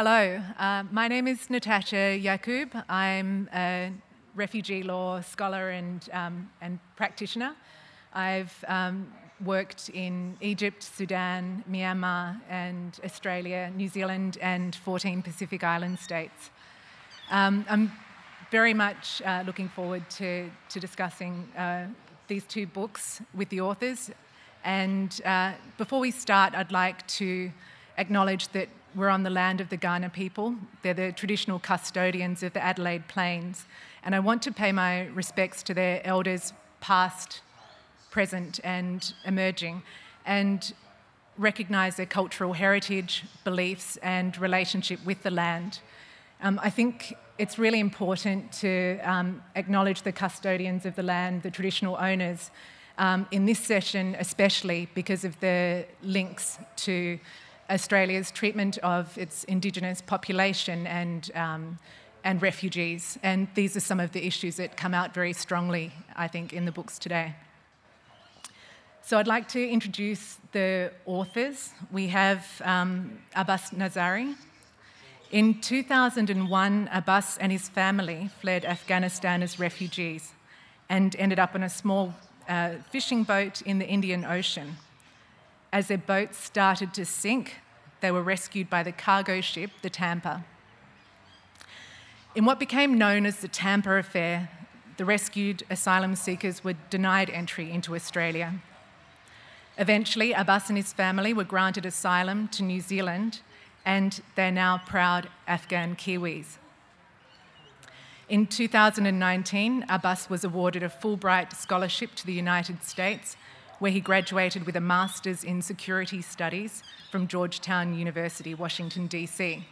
Hello, uh, my name is Natasha Yacoub. I'm a refugee law scholar and, um, and practitioner. I've um, worked in Egypt, Sudan, Myanmar, and Australia, New Zealand, and 14 Pacific Island states. Um, I'm very much uh, looking forward to, to discussing uh, these two books with the authors. And uh, before we start, I'd like to acknowledge that we're on the land of the Kaurna people. They're the traditional custodians of the Adelaide Plains. And I want to pay my respects to their elders, past, present, and emerging, and recognise their cultural heritage, beliefs, and relationship with the land. Um, I think it's really important to um, acknowledge the custodians of the land, the traditional owners, um, in this session, especially because of the links to Australia's treatment of its Indigenous population and, um, and refugees. And these are some of the issues that come out very strongly, I think, in the books today. So I'd like to introduce the authors. We have um, Abbas Nazari. In 2001, Abbas and his family fled Afghanistan as refugees and ended up on a small uh, fishing boat in the Indian Ocean. As their boat started to sink, they were rescued by the cargo ship, the Tampa. In what became known as the Tampa Affair, the rescued asylum seekers were denied entry into Australia. Eventually, Abbas and his family were granted asylum to New Zealand, and they're now proud Afghan Kiwis. In 2019, Abbas was awarded a Fulbright scholarship to the United States, where he graduated with a Master's in Security Studies from Georgetown University, Washington, D.C.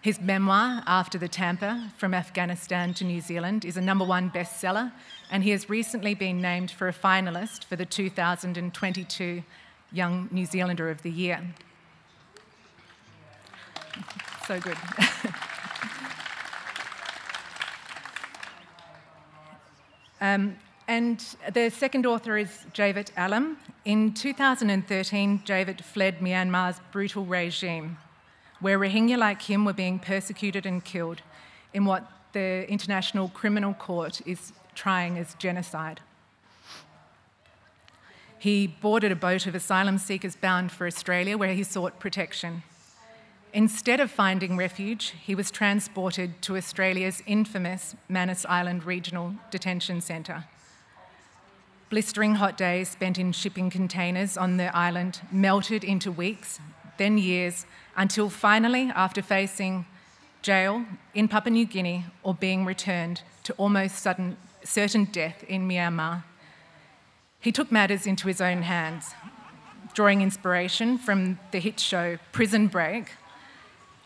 His memoir, After the Tampa From Afghanistan to New Zealand, is a number one bestseller, and he has recently been named for a finalist for the 2022 Young New Zealander of the Year. So good. um, and the second author is Jaivet Ealom. In 2013, Jaivet fled Myanmar's brutal regime where Rohingya like him were being persecuted and killed in what the International Criminal Court is trying as genocide. He boarded a boat of asylum seekers bound for Australia where he sought protection. Instead of finding refuge, he was transported to Australia's infamous Manus Island Regional Detention Centre. Blistering hot days spent in shipping containers on the island melted into weeks, then years, until finally, after facing jail in Papua New Guinea or being returned to almost sudden, certain death in Myanmar, he took matters into his own hands, drawing inspiration from the hit show Prison Break.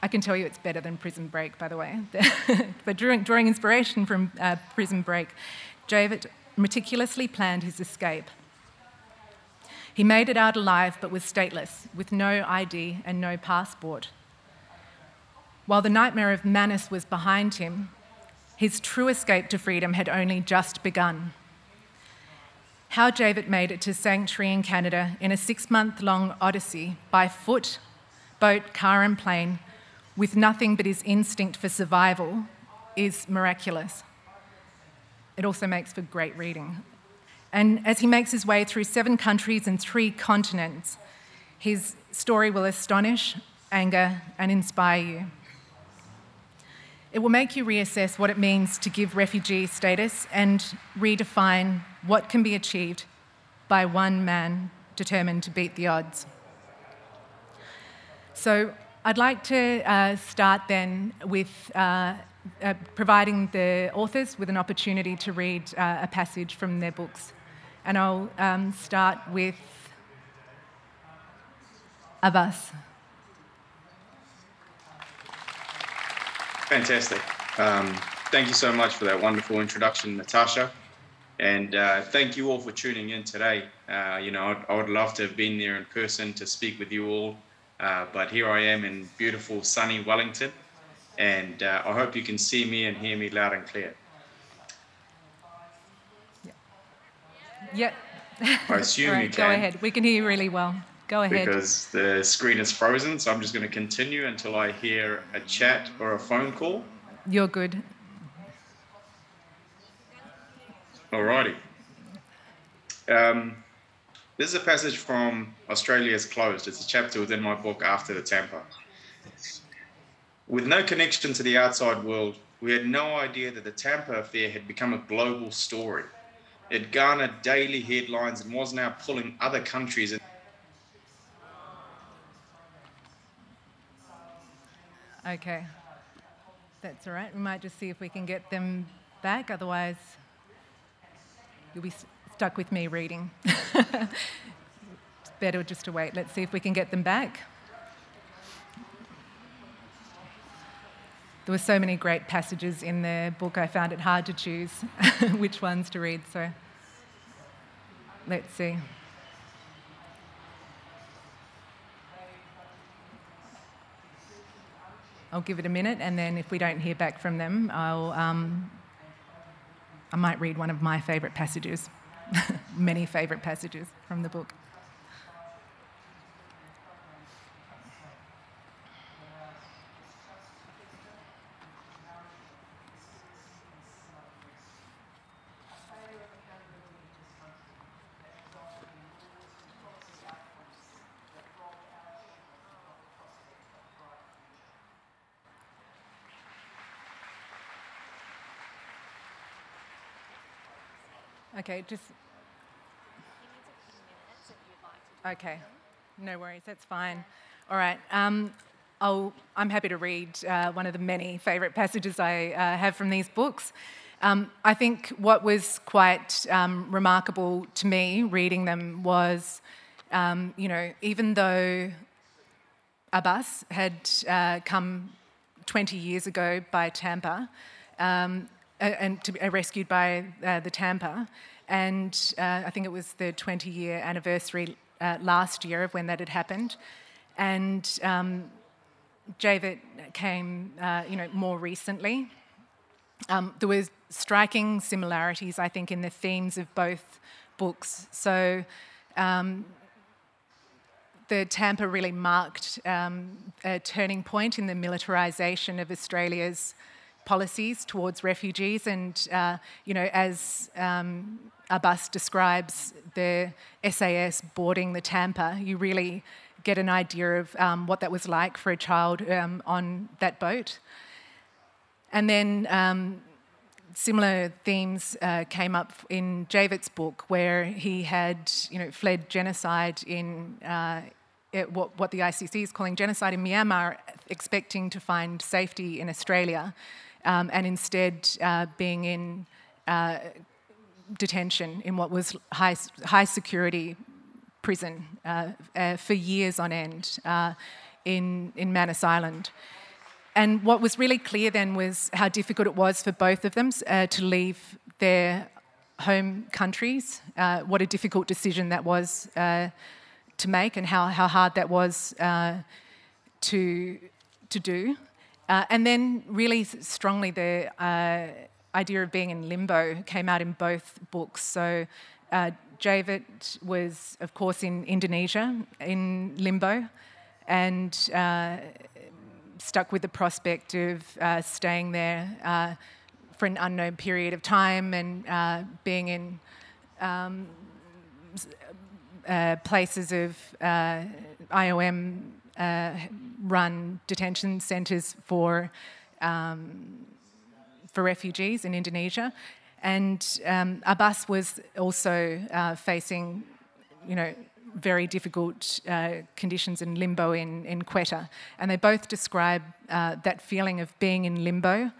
I can tell you it's better than Prison Break, by the way. but drawing, drawing, inspiration from uh, Prison Break, Jaivet meticulously planned his escape he made it out alive but was stateless, with no ID and no passport. While the nightmare of Manus was behind him, his true escape to freedom had only just begun. How Jaivet made it to sanctuary in Canada in a six month long odyssey by foot, boat, car, and plane, with nothing but his instinct for survival, is miraculous. It also makes for great reading. And as he makes his way through seven countries and three continents, his story will astonish, anger, and inspire you. It will make you reassess what it means to give refugee status and redefine what can be achieved by one man determined to beat the odds. So, I'd like to uh, start then with uh, uh, providing the authors with an opportunity to read uh, a passage from their books. And I'll um, start with Abbas. Fantastic. Um, thank you so much for that wonderful introduction, Natasha. And uh, thank you all for tuning in today. Uh, you know, I'd, I would love to have been there in person to speak with you all, uh, but here I am in beautiful, sunny Wellington. And uh, I hope you can see me and hear me loud and clear. Yeah. I assume right, you can. Go ahead. We can hear you really well. Go ahead. Because the screen is frozen, so I'm just going to continue until I hear a chat or a phone call. You're good. Alrighty. Um, this is a passage from Australia's Closed. It's a chapter within my book, After the Tampa. With no connection to the outside world, we had no idea that the Tampa affair had become a global story. It garnered daily headlines and was now pulling other countries. In- okay. That's all right. We might just see if we can get them back. Otherwise, you'll be stuck with me reading. it's better just to wait. Let's see if we can get them back. There were so many great passages in the book, I found it hard to choose which ones to read. So let's see. I'll give it a minute, and then if we don't hear back from them, I'll, um, I might read one of my favourite passages. many favourite passages from the book. Okay, just. Okay, no worries, that's fine. All right, um, i am happy to read uh, one of the many favourite passages I uh, have from these books. Um, I think what was quite um, remarkable to me reading them was, um, you know, even though Abbas had uh, come 20 years ago by Tampa, um, and to be rescued by uh, the Tampa. And uh, I think it was the 20 year anniversary uh, last year of when that had happened. And um, Jaivet came, uh, you know, more recently. Um, there was striking similarities, I think, in the themes of both books. So um, the Tampa really marked um, a turning point in the militarisation of Australia's policies towards refugees. And, uh, you know, as um, Abbas describes the SAS boarding the Tampa, you really get an idea of um, what that was like for a child um, on that boat. And then um, similar themes uh, came up in Jaivet's book, where he had, you know, fled genocide in uh, what, what the ICC is calling genocide in Myanmar, expecting to find safety in Australia um, and instead uh, being in uh, detention in what was high, high security prison uh, uh for years on end uh, in, in Manus Island. And what was really clear then was how difficult it was for both of them uh, to leave their home countries, what a difficult decision that was to make, and how, how hard that was to, to do. Uh, and then, really strongly, the uh, idea of being in limbo came out in both books. So, uh, Jaivet was, of course, in Indonesia in limbo and uh, stuck with the prospect of uh, staying there uh, for an unknown period of time and being in um, places of IOM uh, run detention centres for um, for refugees in Indonesia, and um, Abbas was also uh, facing, you know, very difficult uh, conditions in limbo in, in Quetta. And they both describe uh, that feeling of being in limbo.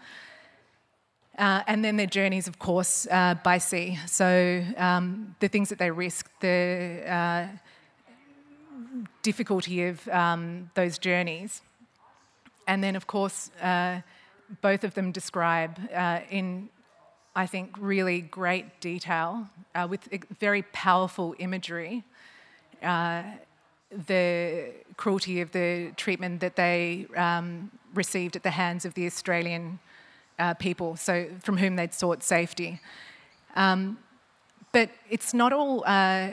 Uh, and then their journeys, of course, uh, by sea. So um, the things that they risked, the uh, difficulty of um, those journeys. And then, of course, uh, both of them describe uh, in, I think, really great detail uh, with very powerful imagery uh, the cruelty of the treatment that they um, received at the hands of the Australian uh, people, so from whom they'd sought safety. Um, but it's not all uh,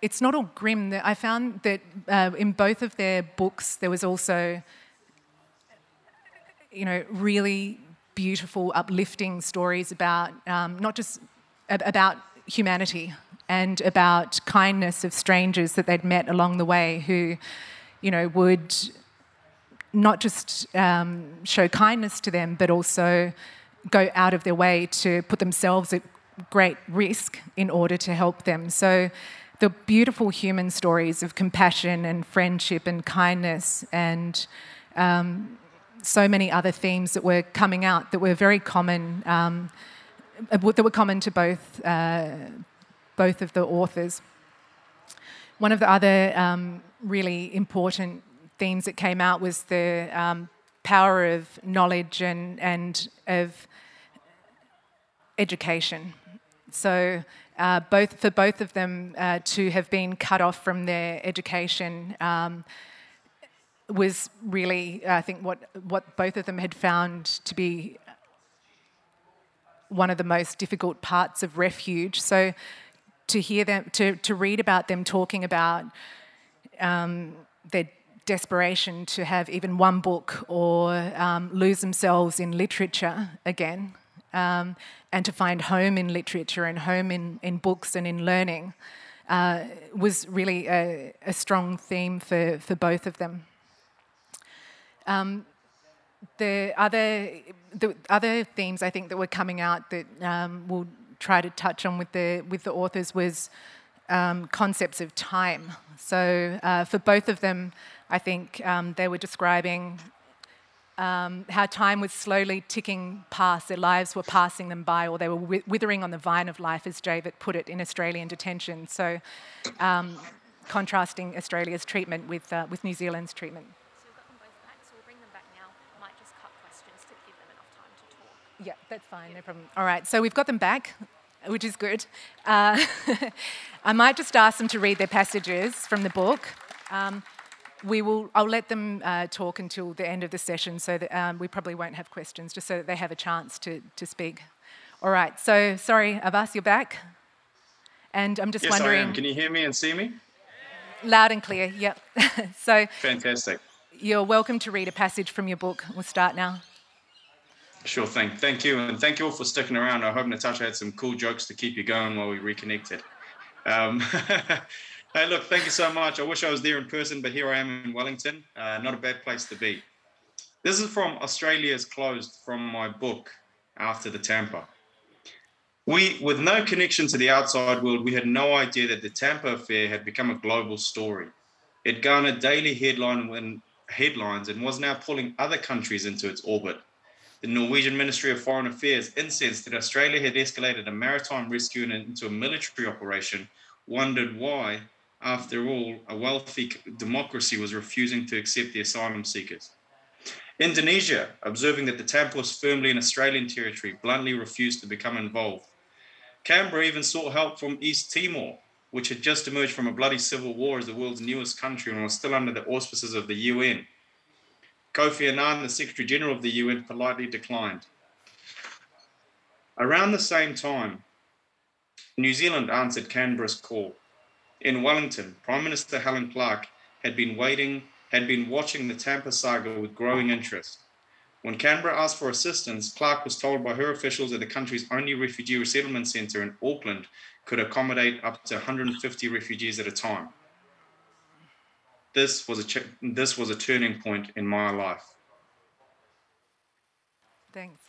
it's not all grim. I found that uh, in both of their books there was also, you know, really beautiful, uplifting stories about um, not just about humanity and about kindness of strangers that they'd met along the way who, you know, would not just um, show kindness to them, but also go out of their way to put themselves at great risk in order to help them. So the beautiful human stories of compassion and friendship and kindness and um, so many other themes that were coming out that were very common, um, that were common to both, uh, both of the authors. One of the other um, really important themes that came out was the um, power of knowledge and, and of education. So uh, both for both of them uh, to have been cut off from their education um, was really, I think, what what both of them had found to be one of the most difficult parts of refuge. So to hear them, to to read about them talking about um, their desperation to have even one book or um, lose themselves in literature again um, and to find home in literature and home in, in books and in learning uh, was really a, a, strong theme for, for both of them. Um, the other the other themes I think that were coming out that um, we'll try to touch on with the with the authors was um, concepts of time. So uh, for both of them, I think um, they were describing um, how time was slowly ticking past, their lives were passing them by, or they were withering on the vine of life, as David put it, in Australian detention. So, um, contrasting Australia's treatment with, uh, with New Zealand's treatment. Yeah, that's fine, no problem. All right, so we've got them back, which is good. Uh, I might just ask them to read their passages from the book. Um, we will, I'll let them uh, talk until the end of the session so that um, we probably won't have questions, just so that they have a chance to, to speak. All right, so sorry, Abbas, you're back. And I'm just yes, wondering. I am. Can you hear me and see me? Loud and clear, yep. so. Fantastic. You're welcome to read a passage from your book. We'll start now. Sure thing. Thank you. And thank you all for sticking around. I hope Natasha had some cool jokes to keep you going while we reconnected. Um, Hey, look, thank you so much. I wish I was there in person, but here I am in Wellington. Uh, not a bad place to be. This is from Australia's Closed from my book, After the Tampa. We, with no connection to the outside world, we had no idea that the Tampa affair had become a global story. It garnered daily headline when, headlines and was now pulling other countries into its orbit. The Norwegian Ministry of Foreign Affairs, incensed that Australia had escalated a maritime rescue into a military operation, wondered why after all, a wealthy democracy was refusing to accept the asylum seekers. Indonesia, observing that the Tampa was firmly in Australian territory, bluntly refused to become involved. Canberra even sought help from East Timor, which had just emerged from a bloody civil war as the world's newest country and was still under the auspices of the UN. Kofi Annan, the Secretary General of the UN, politely declined. Around the same time, New Zealand answered Canberra's call. In Wellington, Prime Minister Helen Clark had been waiting, had been watching the Tampa saga with growing interest. When Canberra asked for assistance, Clark was told by her officials that the country's only refugee resettlement centre in Auckland could accommodate up to 150 refugees at a time. This was a ch- this was a turning point in my life. Thanks.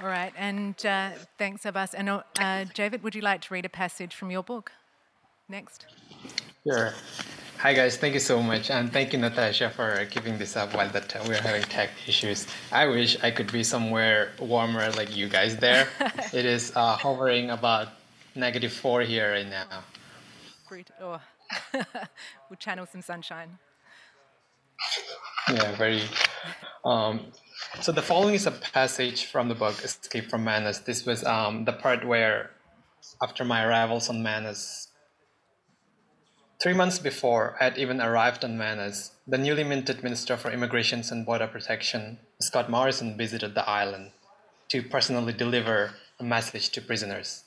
All right, and uh, thanks, Abbas. And uh, Jaivet, would you like to read a passage from your book? Next. Sure. Hi guys, thank you so much, and thank you Natasha for keeping this up while that we're having tech issues. I wish I could be somewhere warmer like you guys there. it is uh, hovering about negative four here right now. Great. Oh. we'll channel some sunshine. Yeah, very. Um, so the following is a passage from the book Escape from Manus. This was um, the part where, after my arrivals on Manus, three months before I had even arrived on Manus, the newly minted Minister for Immigrations and Border Protection, Scott Morrison, visited the island to personally deliver a message to prisoners.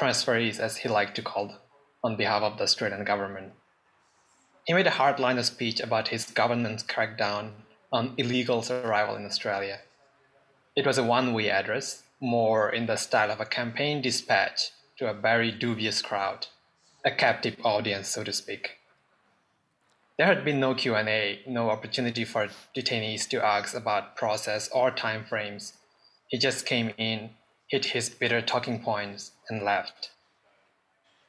transferees, as he liked to call them, on behalf of the Australian government. He made a hardliner speech about his government's crackdown on illegals' arrival in Australia. It was a one way address, more in the style of a campaign dispatch to a very dubious crowd, a captive audience, so to speak. There had been no Q&A, no opportunity for detainees to ask about process or timeframes. He just came in, hit his bitter talking points, and left.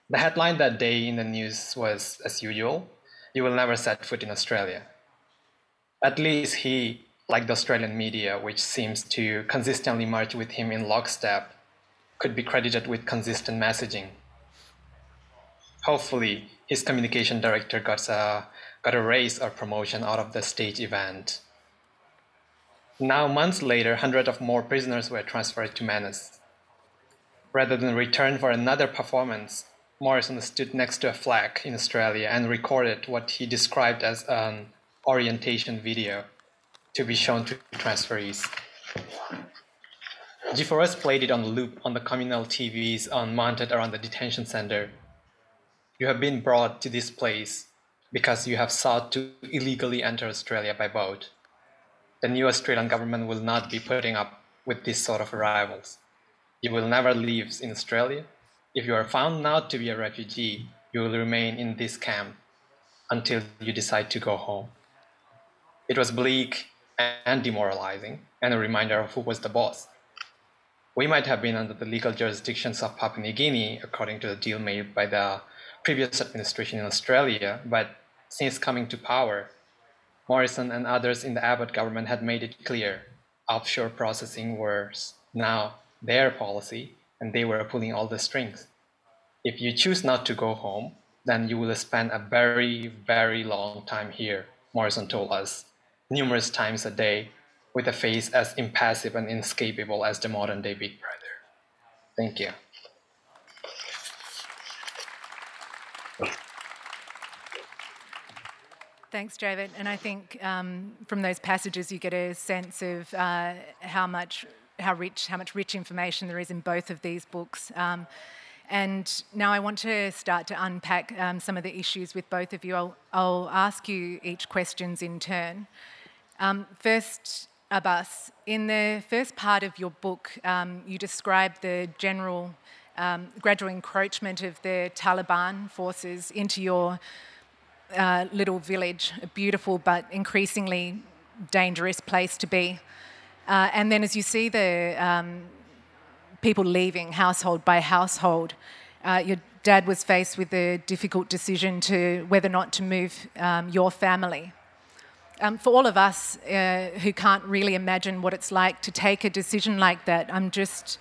The headline that day in the news was, as usual, you will never set foot in Australia. At least he, like the Australian media, which seems to consistently march with him in lockstep, could be credited with consistent messaging. Hopefully, his communication director got a, got a raise or promotion out of the stage event. Now, months later, hundreds of more prisoners were transferred to Manus. Rather than return for another performance, Morrison stood next to a flag in Australia and recorded what he described as an orientation video to be shown to transferees. G4S played it on loop on the communal TVs on mounted around the detention center. You have been brought to this place because you have sought to illegally enter Australia by boat. The new Australian government will not be putting up with this sort of arrivals. You will never leave in Australia if you are found not to be a refugee, you will remain in this camp until you decide to go home. It was bleak and demoralizing, and a reminder of who was the boss. We might have been under the legal jurisdictions of Papua New Guinea, according to the deal made by the previous administration in Australia, but since coming to power, Morrison and others in the Abbott government had made it clear offshore processing was now their policy and they were pulling all the strings. If you choose not to go home, then you will spend a very, very long time here, Morrison told us, numerous times a day, with a face as impassive and inescapable as the modern day Big Brother. Thank you. Thanks, David. And I think um, from those passages you get a sense of uh, how much how rich, how much rich information there is in both of these books. Um, and now I want to start to unpack um, some of the issues with both of you. I'll, I'll ask you each questions in turn. Um, first, Abbas, in the first part of your book, um, you describe the general um, gradual encroachment of the Taliban forces into your uh, little village, a beautiful but increasingly dangerous place to be. Uh, and then as you see the um, people leaving household by household, uh, your dad was faced with the difficult decision to whether or not to move um, your family. Um, for all of us uh, who can't really imagine what it's like to take a decision like that, I'm just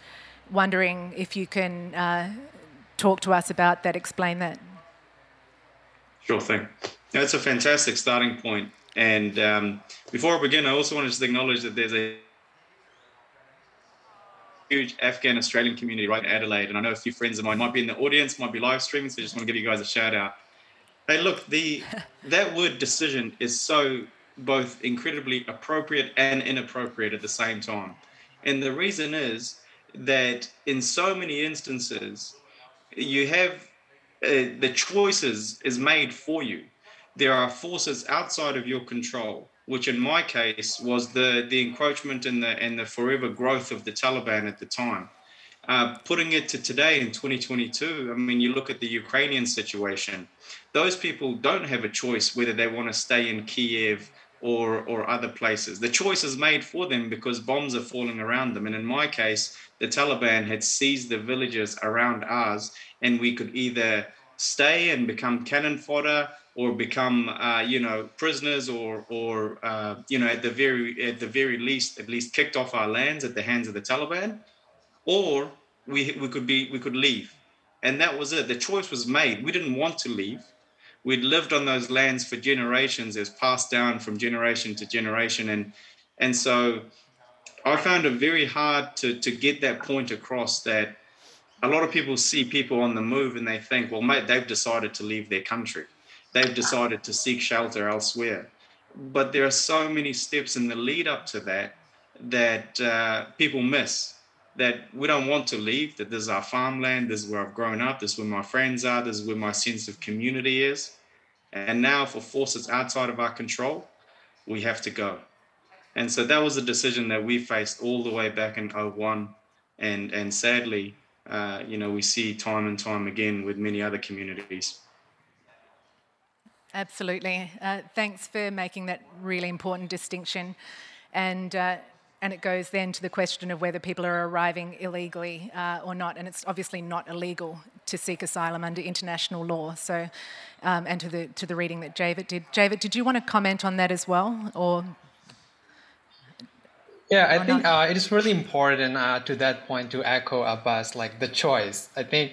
wondering if you can uh, talk to us about that, explain that. Sure thing. That's a fantastic starting point. And um, before I begin, I also wanted to just acknowledge that there's a huge Afghan Australian community right in Adelaide, and I know a few friends of mine might be in the audience, might be live streaming, so I just want to give you guys a shout out. Hey, look, the that word decision is so both incredibly appropriate and inappropriate at the same time, and the reason is that in so many instances, you have uh, the choices is made for you. There are forces outside of your control which in my case was the, the encroachment and the, and the forever growth of the Taliban at the time. Uh, putting it to today in 2022, I mean, you look at the Ukrainian situation, those people don't have a choice whether they want to stay in Kiev or, or other places. The choice is made for them because bombs are falling around them. And in my case, the Taliban had seized the villages around ours, and we could either stay and become cannon fodder or become uh, you know prisoners or or uh, you know at the very at the very least at least kicked off our lands at the hands of the Taliban, or we we could be we could leave, and that was it. The choice was made. We didn't want to leave. We'd lived on those lands for generations. as passed down from generation to generation, and and so I found it very hard to to get that point across that a lot of people see people on the move and they think, well, mate, they've decided to leave their country they've decided to seek shelter elsewhere. But there are so many steps in the lead up to that that uh, people miss. That we don't want to leave, that this is our farmland, this is where I've grown up, this is where my friends are, this is where my sense of community is. And now, for forces outside of our control, we have to go. And so that was a decision that we faced all the way back in 01. And, and sadly, uh, you know, we see time and time again with many other communities. Absolutely. Uh, thanks for making that really important distinction. And, uh, and it goes then to the question of whether people are arriving illegally uh, or not. And it's obviously not illegal to seek asylum under international law. So, um, and to the, to the reading that Jaivet did. Jaivet, did you want to comment on that as well? Or yeah, I think uh, it is really important uh, to that point to echo Abbas, like the choice. I think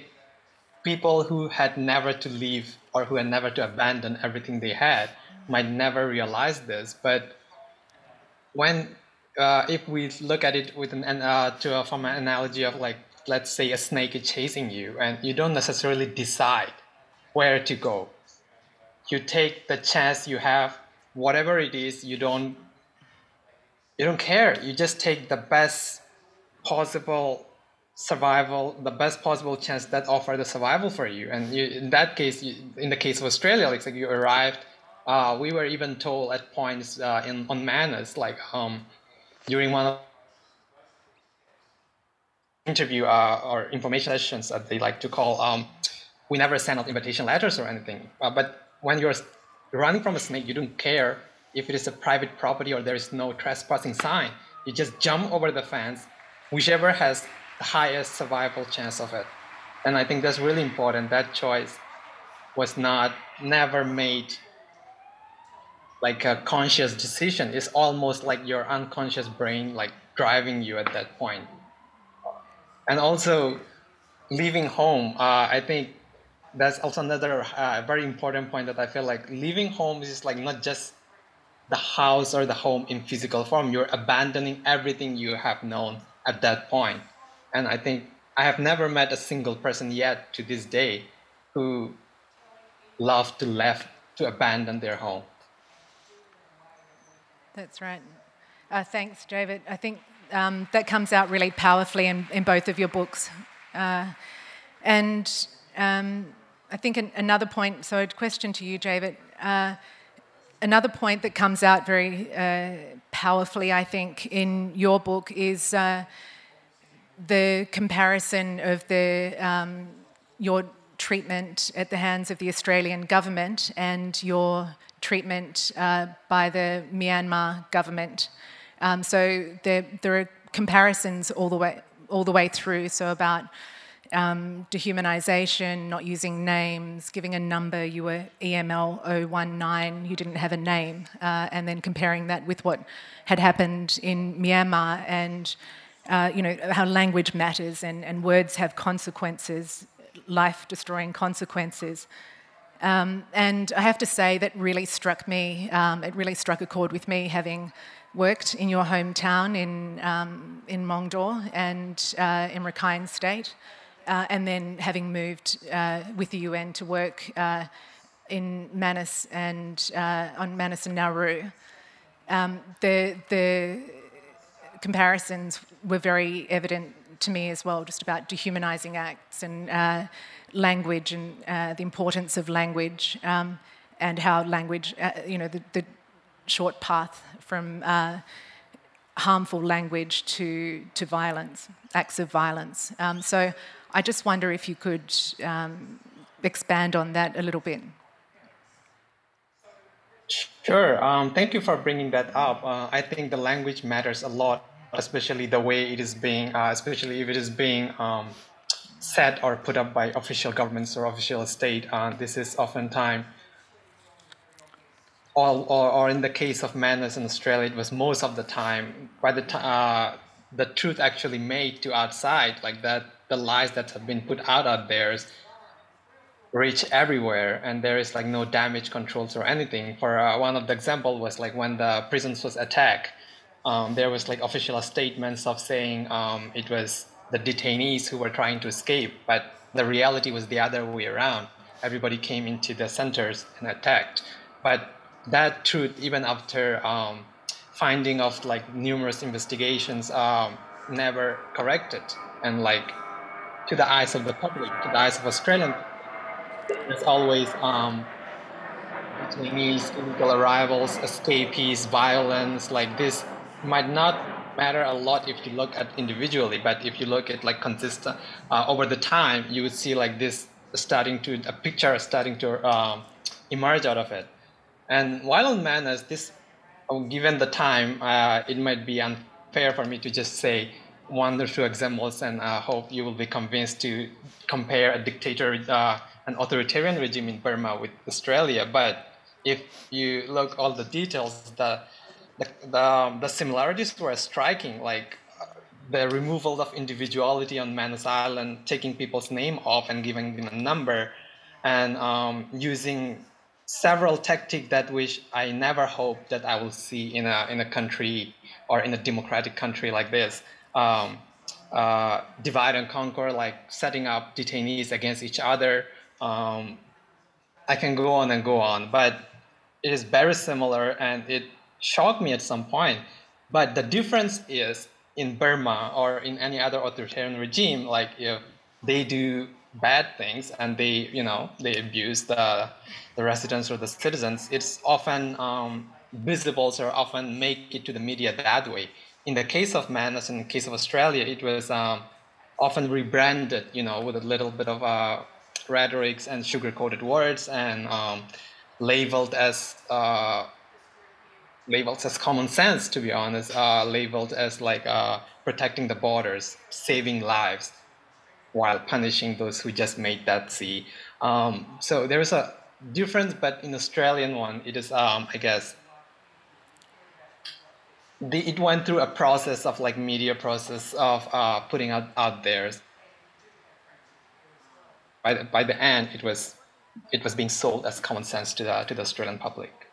people who had never to leave or who had never to abandon everything they had might never realize this. But when, uh, if we look at it with an, uh, to, from an analogy of like, let's say a snake is chasing you and you don't necessarily decide where to go. You take the chance you have, whatever it is, you don't you don't care. You just take the best possible survival, the best possible chance that offer the survival for you. And you, in that case, you, in the case of Australia, like, like you arrived, uh, we were even told at points uh, in on Manus, like um, during one of interview uh, or information sessions that they like to call, um, we never send out invitation letters or anything. Uh, but when you're running from a snake, you don't care if it is a private property or there is no trespassing sign, you just jump over the fence, whichever has the highest survival chance of it. And I think that's really important. That choice was not never made like a conscious decision. It's almost like your unconscious brain like driving you at that point. And also leaving home, uh, I think that's also another uh, very important point that I feel like leaving home is like not just the house or the home in physical form. You're abandoning everything you have known at that point. And I think I have never met a single person yet to this day who loved to left to abandon their home. That's right. Uh, thanks, David. I think um, that comes out really powerfully in, in both of your books. Uh, and um, I think an, another point, so a question to you, David. Uh, another point that comes out very uh, powerfully, I think, in your book is uh, the comparison of the um, your treatment at the hands of the Australian government and your treatment uh, by the Myanmar government. Um, so there, there are comparisons all the way all the way through. So about um, dehumanization, not using names, giving a number, you were EML 019, you didn't have a name, uh, and then comparing that with what had happened in Myanmar and uh, you know how language matters and, and words have consequences, life-destroying consequences. Um, and I have to say that really struck me. Um, it really struck a chord with me, having worked in your hometown in um, in Maungdaw and uh, in Rakhine State uh, and then having moved uh, with the UN to work uh, in Manus and uh, on Manus and Nauru, um, the the comparisons were very evident to me as well, just about dehumanizing acts and uh, language and uh, the importance of language um, and how language, you know, the, the, short path from harmful language to, to violence, acts of violence. Um, so I just wonder if you could um, expand on that a little bit. Sure. Um, thank you for bringing that up. Uh, I think the language matters a lot, especially the way it is being, uh, especially if it is being um, set or put up by official governments or official state. Uh, this is oftentimes, or, or, or, in the case of Manus in Australia, it was most of the time by the time uh, the truth actually made to outside, like that the lies that have been put out out there is reach everywhere and there is like no damage controls or anything for uh, one of the example was like when the prisons was attacked um, there was like official statements of saying um, it was the detainees who were trying to escape but the reality was the other way around everybody came into the centers and attacked but that truth even after um, finding of like numerous investigations um, never corrected. And like to the eyes of the public, to the eyes of Australian, there's always um, detainees, illegal arrivals, escapees, violence. Like this might not matter a lot if you look at individually, but if you look at like consistent uh, over the time, you would see like this starting to a picture starting to um, emerge out of it. And while on Manus, this oh, given the time, uh, it might be unfair for me to just say one or two examples, and I hope you will be convinced to compare a dictator, uh, an authoritarian regime in Burma with Australia. But if you look all the details, the the, the, the similarities were striking. Like the removal of individuality on Manus Island, taking people's name off and giving them a number, and um, using several tactics that which I never hope that I will see in a in a country or in a democratic country like this. Um, uh, divide and conquer, like setting up detainees against each other. Um, I can go on and go on, but it is very similar, and it shocked me at some point. But the difference is in Burma or in any other authoritarian regime, like if they do bad things and they, you know, they abuse the, the residents or the citizens, it's often um, visible or often make it to the media that way. In the case of Manus, in the case of Australia, it was um, often rebranded, you know, with a little bit of uh, rhetorics and sugar-coated words and um, labeled as uh, labeled as common sense, to be honest, uh, labeled as like uh, protecting the borders, saving lives, while punishing those who just made that sea. Um, so there is a difference, but in Australian one, it is, um, I guess, the, it went through a process of like media process of uh, putting out, out there. By the, by the end, it was it was being sold as common sense to the to the Australian public.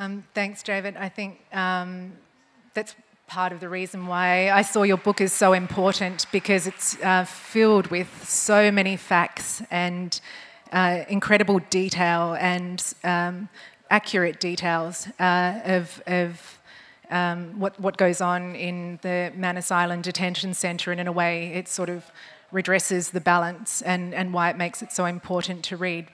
Um, thanks, David. I think um, that's part of the reason why I saw your book is so important because it's uh, filled with so many facts and uh, incredible detail and um, accurate details uh, of, of um, what, what goes on in the Manus Island Detention Centre, and in a way, it sort of redresses the balance and, and why it makes it so important to read.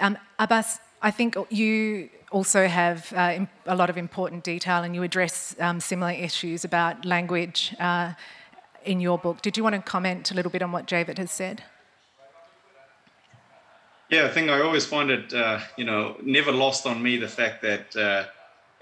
Um, Abbas, I think you also have uh, a lot of important detail and you address um, similar issues about language uh, in your book. Did you want to comment a little bit on what David has said? Yeah, I think I always find it, uh, you know, never lost on me the fact that uh,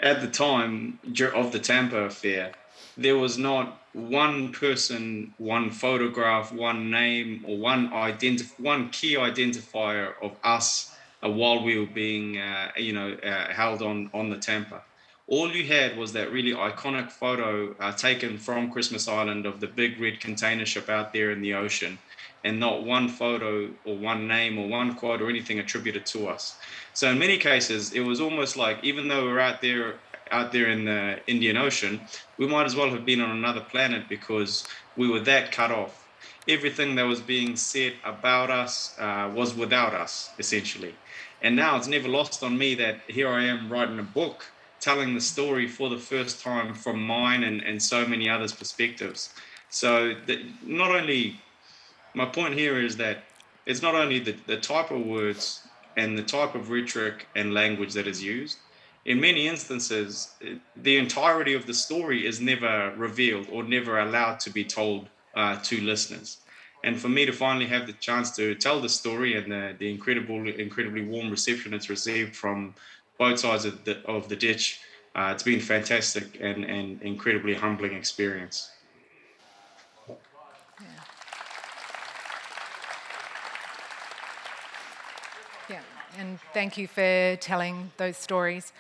at the time of the Tampa affair, there was not one person, one photograph, one name, or one identif- one key identifier of us while we were being, uh, you know, uh, held on on the Tampa. All you had was that really iconic photo uh, taken from Christmas Island of the big red container ship out there in the ocean, and not one photo or one name or one quote or anything attributed to us. So in many cases, it was almost like even though we're out there out there in the Indian Ocean, we might as well have been on another planet because we were that cut off. Everything that was being said about us uh, was without us, essentially. And now it's never lost on me that here I am writing a book telling the story for the first time from mine and, and so many others' perspectives. So that not only my point here is that it's not only the, the type of words and the type of rhetoric and language that is used. In many instances, the entirety of the story is never revealed or never allowed to be told uh, to listeners and for me to finally have the chance to tell the story and the, the incredible, incredibly warm reception it's received from both sides of the, of the ditch, uh, it's been fantastic and, and incredibly humbling experience. Yeah. yeah, and thank you for telling those stories.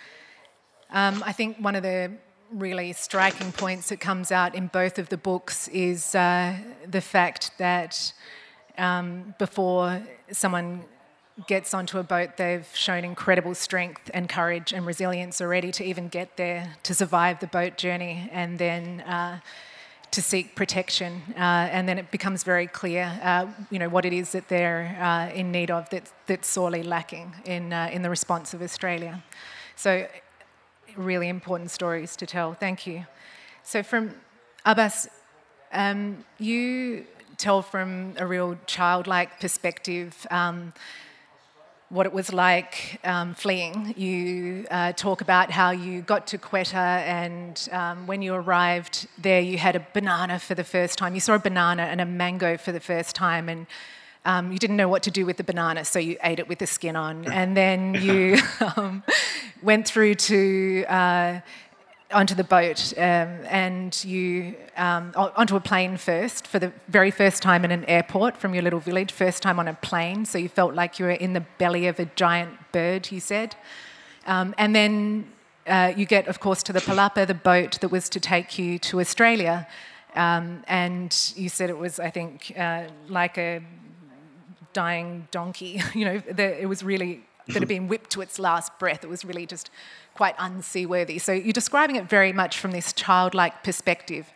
Um, I think one of the really striking points that comes out in both of the books is uh, the fact that um, before someone gets onto a boat, they've shown incredible strength and courage and resilience already to even get there, to survive the boat journey, and then uh, to seek protection. Uh, and then it becomes very clear, uh, you know, what it is that they're uh, in need of that's, that's sorely lacking in, uh, in the response of Australia. So really important stories to tell. Thank you. So, from Abbas, um, you tell from a real childlike perspective um, what it was like um, fleeing. You uh, talk about how you got to Quetta, and um, when you arrived there, you had a banana for the first time. You saw a banana and a mango for the first time, and um, you didn't know what to do with the banana, so you ate it with the skin on. And then you um, went through to uh, onto the boat um, and you um, onto a plane first for the very first time in an airport from your little village first time on a plane. So you felt like you were in the belly of a giant bird you said. Um, and then uh, you get of course to the palapa the boat that was to take you to australia. Um, and you said it was i think uh, like a dying donkey you know the, it was really that had been whipped to its last breath. It was really just quite unseaworthy. So you're describing it very much from this childlike perspective.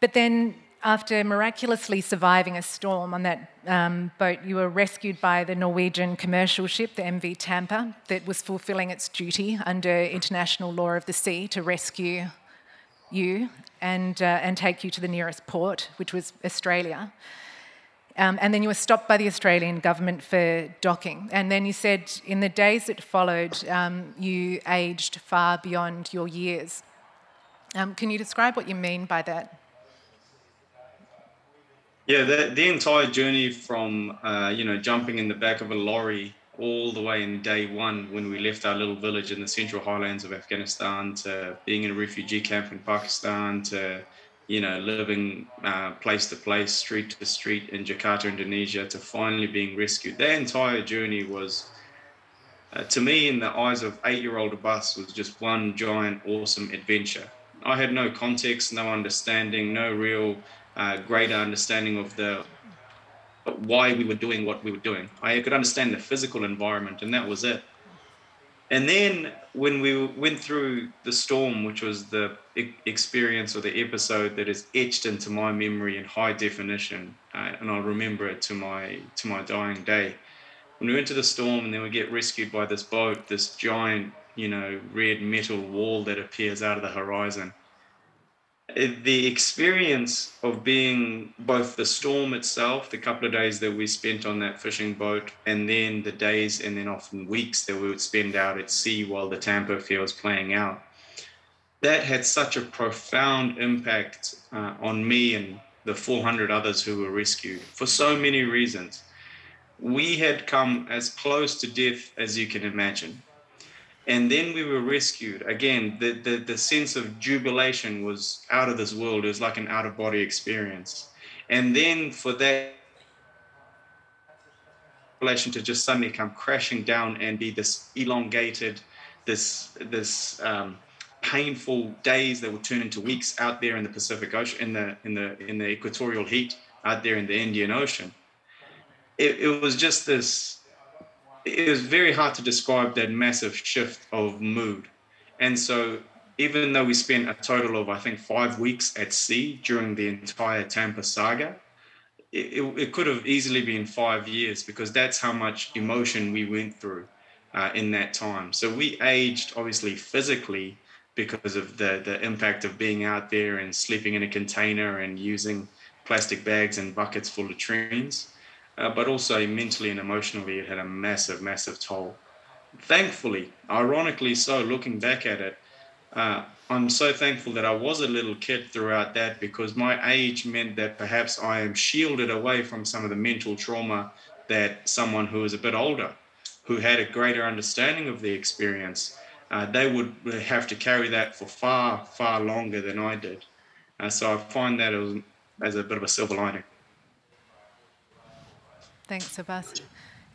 But then, after miraculously surviving a storm on that um, boat, you were rescued by the Norwegian commercial ship, the MV Tampa, that was fulfilling its duty under international law of the sea to rescue you and, uh, and take you to the nearest port, which was Australia. Um, and then you were stopped by the Australian government for docking. And then you said in the days that followed, um, you aged far beyond your years. Um, can you describe what you mean by that? Yeah, the, the entire journey from uh, you know jumping in the back of a lorry all the way in day one when we left our little village in the central highlands of Afghanistan to being in a refugee camp in Pakistan to you know, living uh, place to place, street to street in Jakarta, Indonesia, to finally being rescued. That entire journey was, uh, to me, in the eyes of eight-year-old Abbas, was just one giant, awesome adventure. I had no context, no understanding, no real uh, greater understanding of the why we were doing what we were doing. I could understand the physical environment, and that was it. And then when we went through the storm, which was the experience or the episode that is etched into my memory in high definition, uh, and I'll remember it to my to my dying day. When we went to the storm, and then we get rescued by this boat, this giant, you know, red metal wall that appears out of the horizon the experience of being both the storm itself, the couple of days that we spent on that fishing boat, and then the days and then often weeks that we would spend out at sea while the Tampa affair was playing out, that had such a profound impact uh, on me and the 400 others who were rescued for so many reasons. We had come as close to death as you can imagine and then we were rescued. Again the, the the sense of jubilation was out of this world. It was like an out of body experience. And then for that relation to just suddenly come crashing down and be this elongated this this um, painful days that would turn into weeks out there in the pacific ocean in the in the in the equatorial heat out there in the indian ocean. It, it was just this it was very hard to describe that massive shift of mood. And so, even though we spent a total of, I think, five weeks at sea during the entire Tampa saga, it, it, could have easily been five years because that's how much emotion we went through uh, in that time. So, we aged obviously physically because of the, the impact of being out there and sleeping in a container and using plastic bags and buckets full of latrines uh, but also mentally and emotionally, it had a massive, massive toll. Thankfully, ironically so, looking back at it, uh, I'm so thankful that I was a little kid throughout that because my age meant that perhaps I am shielded away from some of the mental trauma that someone who is a bit older, who had a greater understanding of the experience, uh, they would have to carry that for far, far longer than I did. Uh, so I find that as, as a bit of a silver lining. Thanks, Abbas.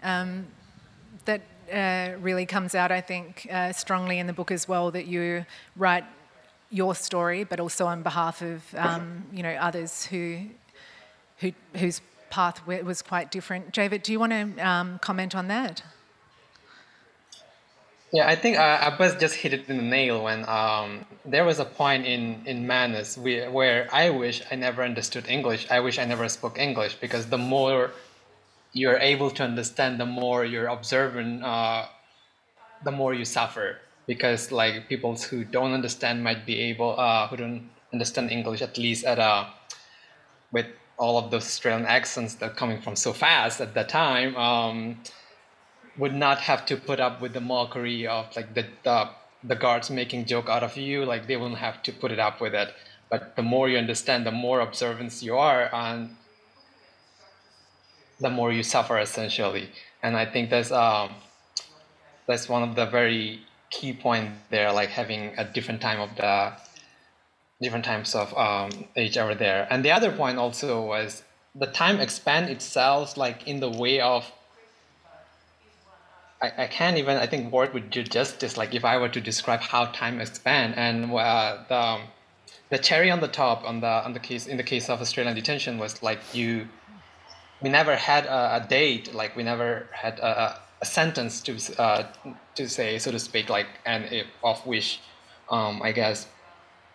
Um, that uh, really comes out, I think, uh, strongly in the book as well. That you write your story, but also on behalf of um, you know others who, who whose path was quite different. Jaivet, do you want to um, comment on that? Yeah, I think uh, Abbas just hit it in the nail when um, there was a point in in Manus where I wish I never understood English. I wish I never spoke English because the more you're able to understand, the more you're observant, uh, the more you suffer. Because like people who don't understand might be able uh, who don't understand English at least at a with all of those Australian accents that are coming from so fast at that time um, would not have to put up with the mockery of like the, the the guards making joke out of you. Like they wouldn't have to put it up with it. But the more you understand the more observance you are and the more you suffer essentially. And i think that's um that's one of the very key point there like having a different time of the different times of um, age over there. And the other point also was the time expand itself like in the way of I, I can't even I think word would do justice like if I were to describe how time expand. And uh, the the cherry on the top on the on the case in the case of Australian detention was like you we never had a, a date like we never had a, a sentence to uh, to say so to speak like and if, of which um, I guess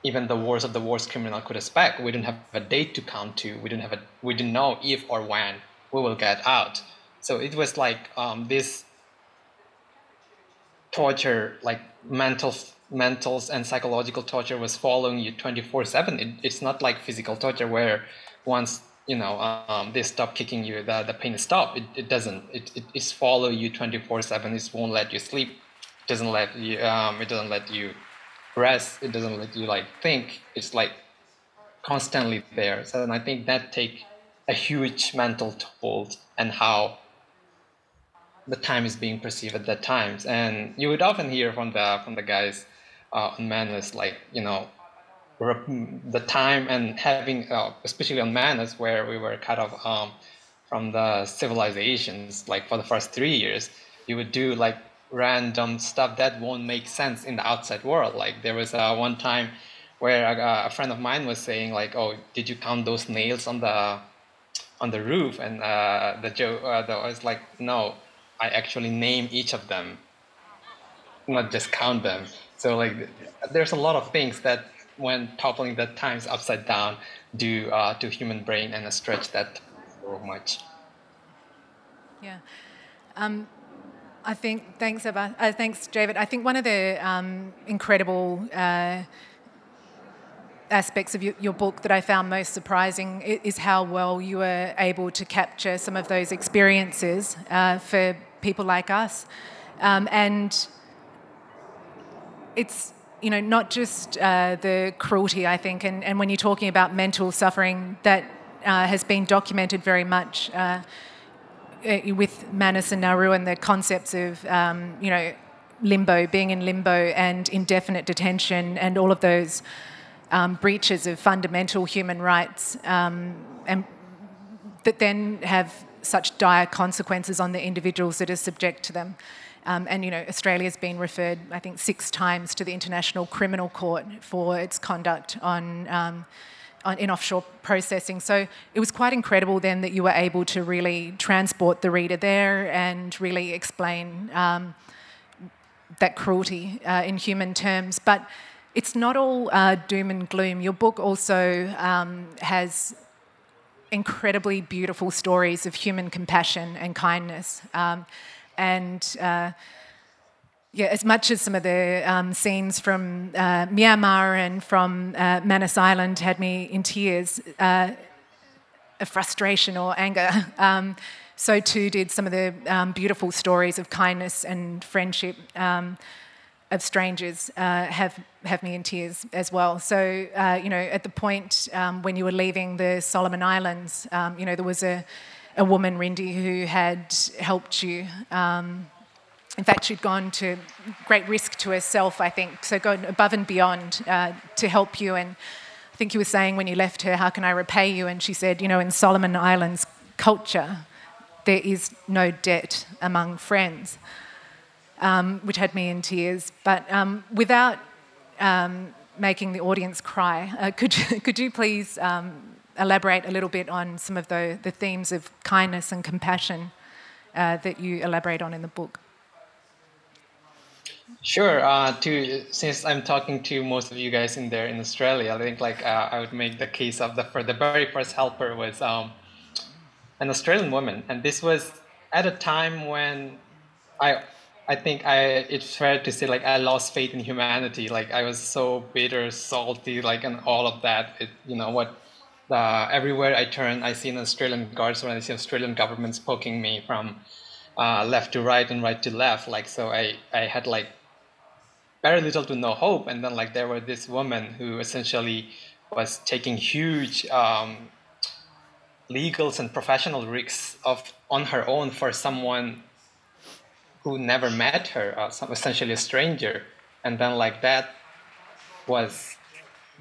even the worst of the worst criminal could expect. We didn't have a date to count to. We didn't have a we didn't know if or when we will get out. So it was like um, this torture, like mental mentals and psychological torture was following you 24 7 it, it's not like physical torture where once you know um, they stop kicking you the, the pain stop. It, it doesn't it, it it's follow you 24 7 it won't let you sleep. It doesn't let you um, it doesn't let you rest. It doesn't let you like think. It's like constantly there. So and i think that take a huge mental toll and how the time is being perceived at that times. And you would often hear from the from the guys uh, on Manus like you know the time and having uh, especially on Manus where we were cut off um, from the civilizations like for the first three years you would do like random stuff that won't make sense in the outside world like there was uh, one time where a, a, friend of mine was saying like oh did you count those nails on the on the roof and uh, the joe uh, was like no I actually name each of them, not just count them. So like, there's a lot of things that when toppling the times upside down do uh, to human brain and stretch that so much. Yeah. Um, I think thanks, Eva. Uh, thanks, David. I think one of the um, incredible uh, aspects of your, your, book that I found most surprising is how well you were able to capture some of those experiences uh, for people like us. Um, and it's you know not just uh, the cruelty I think, and, and when you're talking about mental suffering that uh, has been documented very much uh, with Manus and Nauru and the concepts of um, you know limbo, being in limbo, and indefinite detention, and all of those um, breaches of fundamental human rights, um, and that then have such dire consequences on the individuals that are subject to them. Um, and you know, Australia's been referred, I think, six times to the International Criminal Court for its conduct on, um, on, in offshore processing. So it was quite incredible then that you were able to really transport the reader there and really explain um, that cruelty uh, in human terms. But it's not all uh, doom and gloom. Your book also um, has incredibly beautiful stories of human compassion and kindness. Um, and uh, yeah, as much as some of the um, scenes from uh, Myanmar and from uh, Manus Island had me in tears, uh, of frustration or anger, um, so too did some of the um, beautiful stories of kindness and friendship. Um, of strangers uh, have have me in tears as well. So uh, you know, at the point um, when you were leaving the Solomon Islands, um, you know there was a a woman, Rindy, who had helped you. Um, in fact, she'd gone to great risk to herself, I think, so gone above and beyond uh, to help you. And I think you were saying when you left her, "How can I repay you?" And she said, "You know, in Solomon Islands culture, there is no debt among friends." um, which had me in tears. But um, without um, making the audience cry, uh, could, you, could you please um, elaborate a little bit on some of the, the themes of kindness and compassion uh, that you elaborate on in the book? Sure. Uh, to since I'm talking to most of you guys in there in Australia, I think like uh, I would make the case of the for the very first helper was um, an Australian woman, and this was at a time when I I think I it's fair to say like I lost faith in humanity. Like I was so bitter, salty, like and all of that. It, you know what? Uh, everywhere I turn, I see an Australian guards when I see Australian governments poking me from uh, left to right and right to left. Like so, I I had like very little to no hope. And then like there were this woman who essentially was taking huge um, legals and professional risks of on her own for someone who never met her, uh, some, essentially a stranger, and then like that was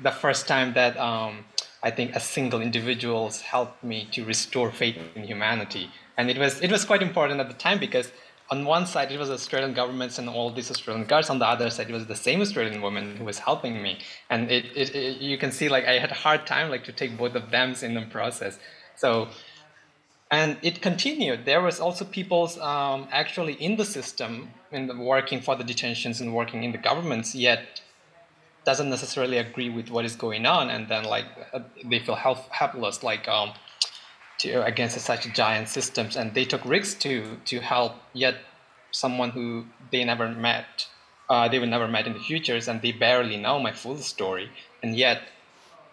the first time that um, I think a single individual helped me to restore faith in humanity, and it was it was quite important at the time because on one side it was Australian governments and all these Australian guards. On the other side, it was the same Australian woman who was helping me, and it, it, it you can see like I had a hard time like to take both of them in the process. So and it continued. There was also people um, actually in the system, in the, working for the detentions and working in the governments, yet doesn't necessarily agree with what is going on, and then like uh, they feel help, helpless, like um, to, against such giant systems, and they took risks to to help yet someone who they never met, uh, they will never met in the futures, and they barely know my full story, and yet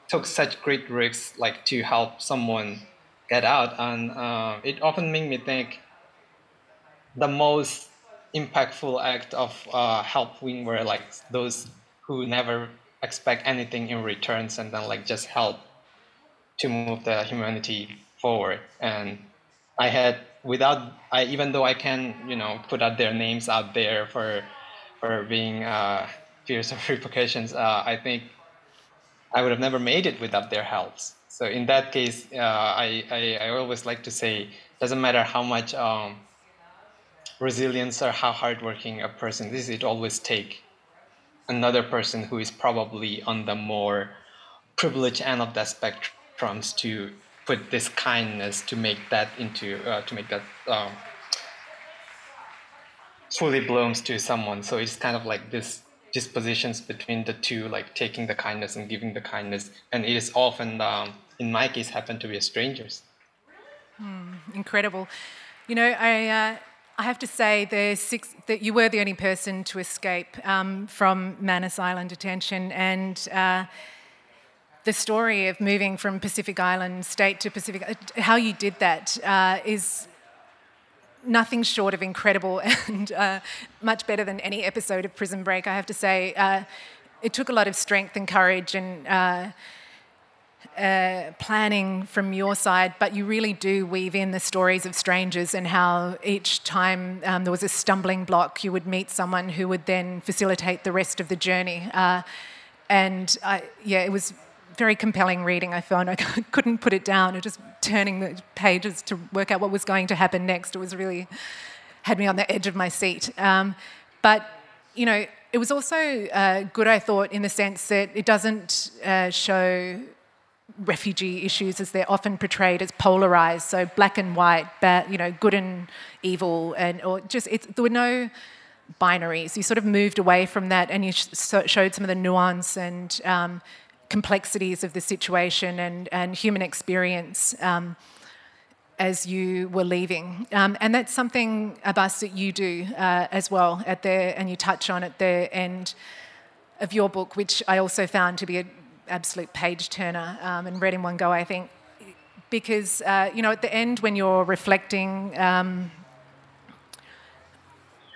took such great risks like to help someone get out. And uh, it often made me think the most impactful act of uh, helping were like those who never expect anything in returns and then like just help to move the humanity forward. And I had without I even though I can you know put out their names out there for for being uh, fears of repercussions, uh, I think I would have never made it without their helps. So in that case, uh, I, I, I, always like to say, doesn't matter how much um, resilience or how hardworking a person is, it always take another person who is probably on the more privileged end of that spectrum to put this kindness to make that into uh, to make that um, fully blooms to someone. So it's kind of like this dispositions between the two, like taking the kindness and giving the kindness. And it is often, um, in my case, happen to be strangers. Mm, incredible. You know, I, uh, I have to say six, that you were the only person to escape um, from Manus Island detention. And uh, the story of moving from Pacific Island state to Pacific, uh, how you did that uh, is nothing short of incredible and uh, much better than any episode of Prison Break, I have to say. Uh, it took a lot of strength and courage and uh, planning from your side, but you really do weave in the stories of strangers and how each time um, there was a stumbling block, you would meet someone who would then facilitate the rest of the journey. Uh, and I, yeah, it was very compelling reading. I found I couldn't put it down. Just turning the pages to work out what was going to happen next. It was really had me on the edge of my seat. Um, but you know, it was also uh, good. I thought in the sense that it doesn't uh, show refugee issues as they're often portrayed as polarized, so black and white, bad, you know, good and evil, and or just there were no binaries. You sort of moved away from that, and you sh- showed some of the nuance and um, complexities of the situation and, and human experience um, as you were leaving. Um, and that's something, Abbas, that you do uh, as well at the, and you touch on at the end of your book, which I also found to be an absolute page turner um, and read in one go, I think. Because, uh, you know, at the end when you're reflecting um,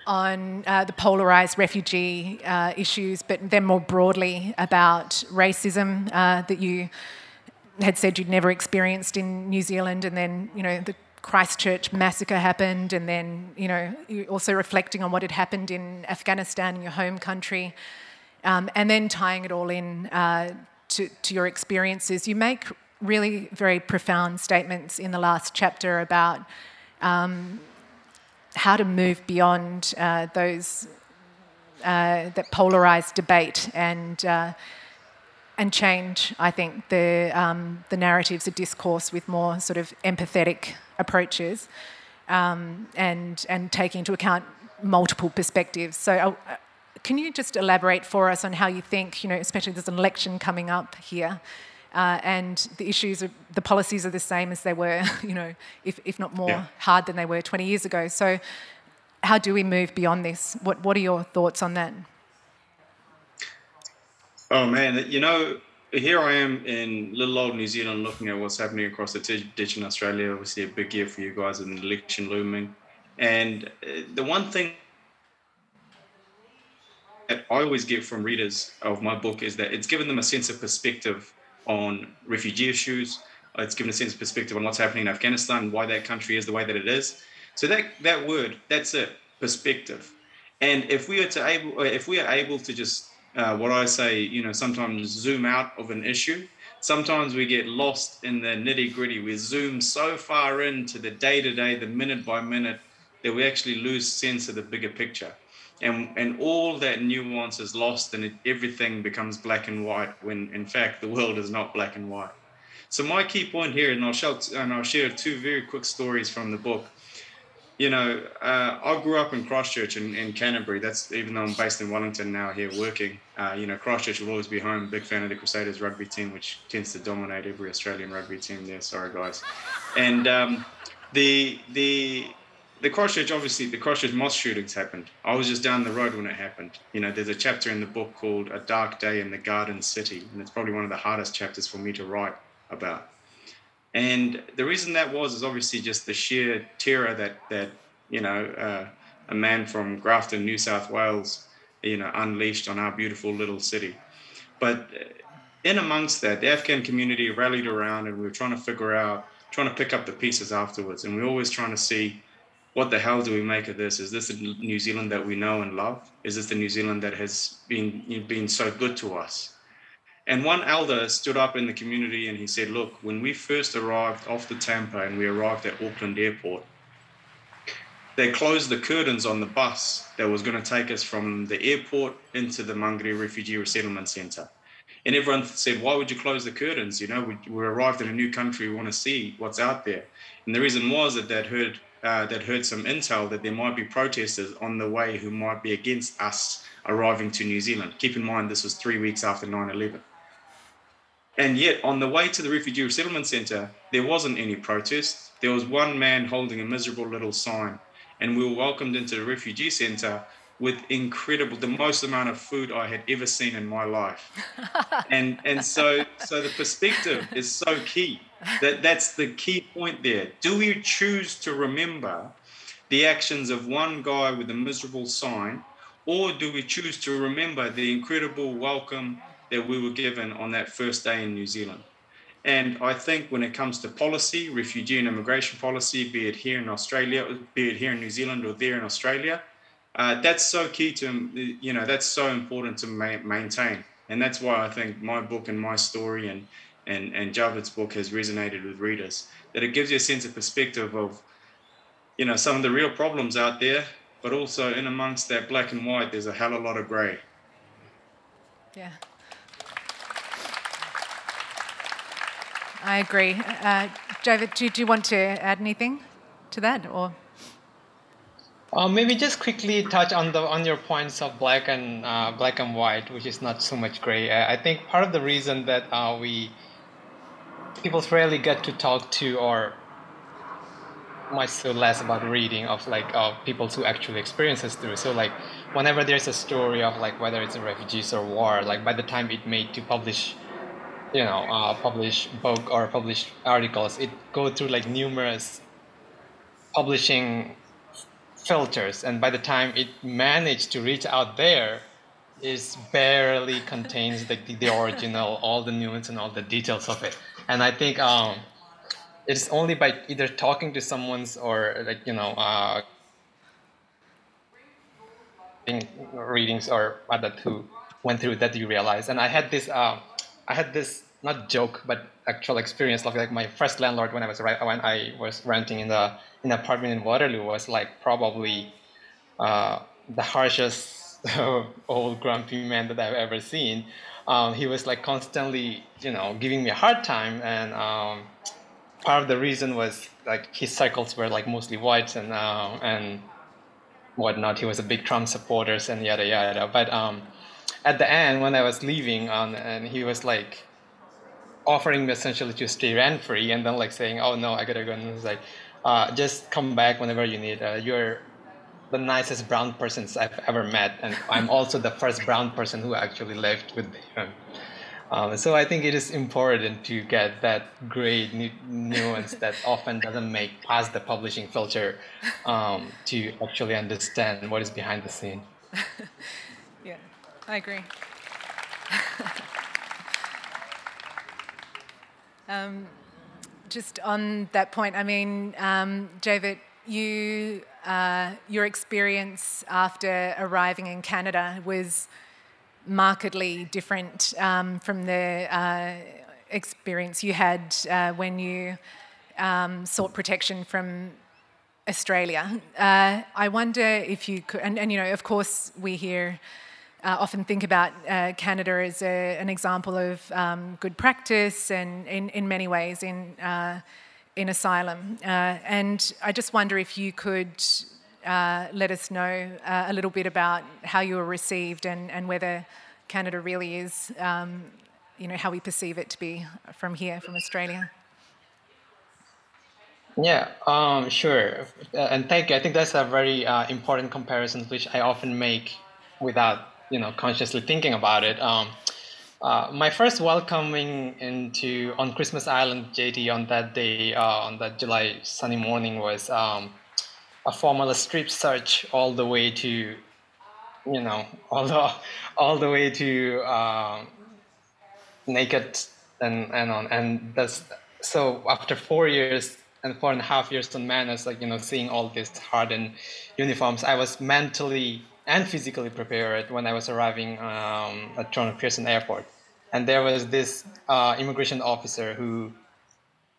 on uh, the polarised refugee uh, issues, but then more broadly about racism uh, that you had said you'd never experienced in New Zealand, and then you know the Christchurch massacre happened, and then you know also reflecting on what had happened in Afghanistan, in your home country, um, and then tying it all in uh, to, to your experiences. You make really very profound statements in the last chapter about. Um, how to move beyond uh, those uh, that polarized debate and uh, and change. I think the um, the narratives of discourse with more sort of empathetic approaches um, and and taking into account multiple perspectives. So. Uh, can you just elaborate for us on how you think, you know, especially there's an election coming up here, uh, and the issues, of, the policies are the same as they were, you know, if, if not more yeah. hard than they were 20 years ago. So, how do we move beyond this? What, what are your thoughts on that? Oh man, you know, here I am in little old New Zealand looking at what's happening across the ditch in Australia. Obviously, a big year for you guys with an election looming. And uh, the one thing that I always get from readers of my book is that it's given them a sense of perspective on refugee issues. It's given a sense of perspective on what's happening in Afghanistan, why that country is the way that it is. So that that word, that's it, perspective. And if we are to able, if we are able to just uh, what I say, you know, sometimes zoom out of an issue. Sometimes we get lost in the nitty gritty. We zoom so far into the day to day, the minute by minute, that we actually lose sense of the bigger picture. And, and all that nuance is lost and it, everything becomes black and white when in fact the world is not black and white. So my key point here, and I'll, share, and I'll share two very quick stories from the book you know, uh, I grew up in Christchurch in, in Canterbury. That's even though I'm based in Wellington now here working. Uh, you know, Christchurch will always be home. Big fan of the Crusaders rugby team, which tends to dominate every Australian rugby team there. Sorry, guys. And um, the the the Christchurch, obviously, the Christchurch mosque shootings happened. I was just down the road when it happened. You know, there's a chapter in the book called "A Dark Day in the Garden City," and it's probably one of the hardest chapters for me to write about and the reason that was is obviously just the sheer terror that that you know uh, a man from Grafton, New South Wales, you know, unleashed on our beautiful little city. But in amongst that, the Afghan community rallied around, and we were trying to figure out, trying to pick up the pieces afterwards, and we we're always trying to see. What the hell do we make of this? Is this the New Zealand that we know and love? Is this the New Zealand that has been been so good to us? And one elder stood up in the community and he said, Look, when we first arrived off the Tampa and we arrived at Auckland Airport, they closed the curtains on the bus that was going to take us from the airport into the Mangere Refugee Resettlement Center. And everyone said, Why would you close the curtains? You know, we, we arrived in a new country, we want to see what's out there. And the reason was that they'd heard, uh, they'd heard some intel that there might be protesters on the way who might be against us arriving to New Zealand. Keep in mind, this was three weeks after 9 11. And yet, on the way to the refugee resettlement center, there wasn't any protest. There was one man holding a miserable little sign. And we were welcomed into the refugee center with incredible, the most amount of food I had ever seen in my life. and and so so the perspective is so key. That that's the key point there. Do we choose to remember the actions of one guy with a miserable sign, or do we choose to remember the incredible welcome that we were given on that first day in New Zealand. And I think when it comes to policy, refugee and immigration policy, be it here in Australia, be it here in New Zealand or there in Australia, uh, that's so key to, you know, that's so important to ma- maintain. And that's why I think my book and my story and, and, and Jaivet's book has resonated with readers, that it gives you a sense of perspective of, you know, some of the real problems out there, but also in amongst that black and white, there's a hell of a lot of gray. Yeah. I agree. Uh, David, do, do, you want to add anything to that, or? Uh, maybe just quickly touch on the on your points of black and uh, black and white, which is not so much gray. I think part of the reason that uh, we people rarely get to talk to or much so less about reading of like uh, people who actually experiences through. So like whenever there's a story of like whether it's a refugees or war, like by the time it made to publish you know uh, publish book or publish articles it go through like numerous publishing filters and by the time it managed to reach out there it barely contains the, the original all the nuance and all the details of it. And i think um, it's only by either talking to someone's or like you know uh, readings or other who went through that you realize. And i had this uh, I had this not joke but actual experience like, like my first landlord when I was when I was renting in the an apartment in Waterloo was like probably uh, the harshest old grumpy man that I've ever seen. Um, he was like constantly you know giving me a hard time and um, part of the reason was like his cycles were like mostly whites and uh, and whatnot. He was a big Trump supporter and yada yada. But um, at the end when I was leaving, um, and he was like offering me essentially to stay rent free, and then like saying, "Oh no, I gotta go," and was like, uh, "Just come back whenever you need. Uh, you're the nicest brown persons I've ever met, and I'm also the first brown person who actually lived with them. Um, so I think it is important to get that great nu- nuance that often doesn't make past the publishing filter um, to actually understand what is behind the scene. yeah, I agree. um, just on that point, I mean, um, Jaivet, you uh, your experience after arriving in Canada was markedly different um, from the uh, experience you had uh, when you um, sought protection from Australia. Uh, I wonder if you could, and, and, you know, of course, we here uh, often think about uh, Canada as a, an example of um, good practice and in, in many ways in, uh, in asylum. and I just wonder if you could uh, let us know uh, a little bit about how you were received and, and whether Canada really is, um, you know, how we perceive it to be from here, from Australia. Yeah, um, sure. Uh, and thank you. I think that's a very uh, important comparison, which I often make without, you know, consciously thinking about it. Um, uh, my first welcoming into on Christmas Island, JD, on that day, uh, on that July sunny morning, was um, a formal strip search all the way to, you know, all the all the way to uh, naked and and on and that's so after four years and four and a half years on Manus, like you know, seeing all these hardened uniforms, I was mentally and physically prepared when I was arriving um, at Toronto Pearson Airport, and there was this uh, immigration officer who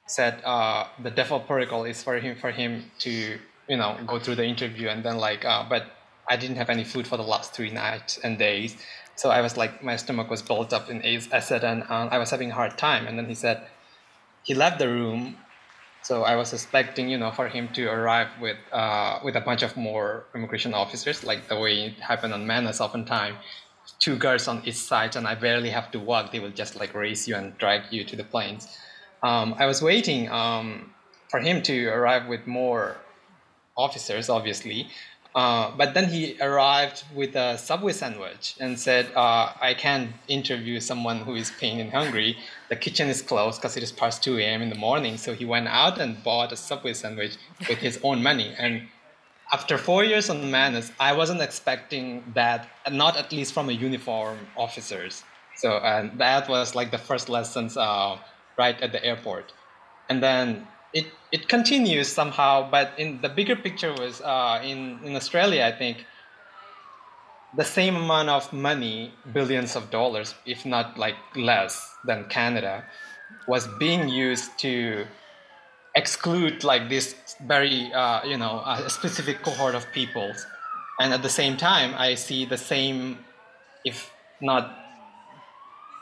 said uh, the default protocol is for him for him to you know go through the interview and then like uh, but I didn't have any food for the last three nights and days. So I was like my stomach was built up in acid and I was having a hard time. And then he said he left the room so I was expecting you know for him to arrive with uh, with a bunch of more immigration officers like the way it happened on Manus oftentimes two guards on each side and I barely have to walk they will just like raise you and drag you to the planes um, I was waiting um, for him to arrive with more officers, obviously. Uh, but then he arrived with a Subway sandwich and said, uh, I can't interview someone who is pain and hungry. The kitchen is closed because it is past 2 a.m. in the morning. So he went out and bought a Subway sandwich with his own money. And after four years on Manus, I wasn't expecting that, not at least from a uniform officers. So and that was like the first lessons uh, right at the airport. And then it it continues somehow, but in the bigger picture was uh, in in Australia, I think the same amount of money, billions of dollars, if not like less than Canada, was being used to exclude like this very uh, you know a specific cohort of peoples, and at the same time, I see the same, if not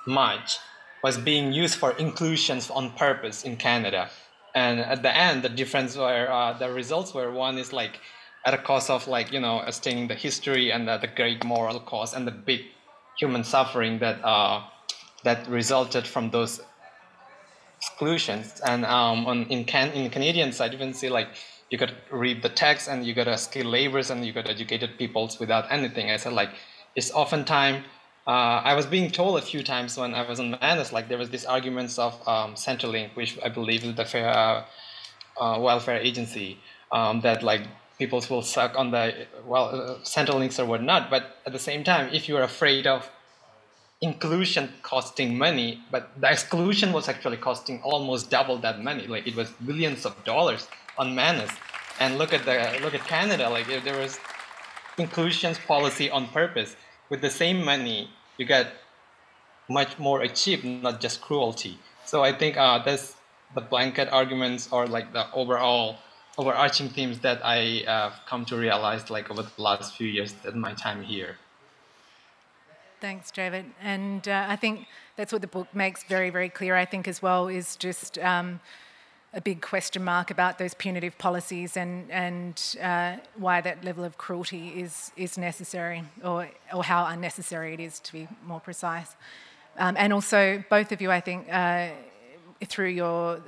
much, was being used for inclusions on purpose in Canada. And at the end the difference were uh, the results were one is like at a cost of like you know staining the history and the, the great moral cost and the big human suffering that uh, that resulted from those exclusions. And um, on in can in Canadian side you can see like you could read the text and you got a skilled laborers and you got educated peoples without anything. I said like it's oftentimes uh, I was being told a few times when I was in Manus, like there was this arguments of um, Centrelink, which I believe is the fair, uh, uh, welfare agency, um, that like people will suck on the well uh, Centrelinks or whatnot. But at the same time, if you are afraid of inclusion costing money, but the exclusion was actually costing almost double that money. Like it was billions of dollars on Manus. And look at the look at Canada. Like there was inclusions policy on purpose with the same money, you get much more achieved, not just cruelty. So I think uh, that's the blanket arguments or like the overall overarching themes that I uh, come to realize like over the last few years in my time here. Thanks, David. And uh, I think that's what the book makes very, very clear, I think, as well, is just um, a big question mark about those punitive policies and, and uh, why that level of cruelty is, is necessary or, or how unnecessary it is, to be more precise. Um, and also, both of you, I think, uh, through your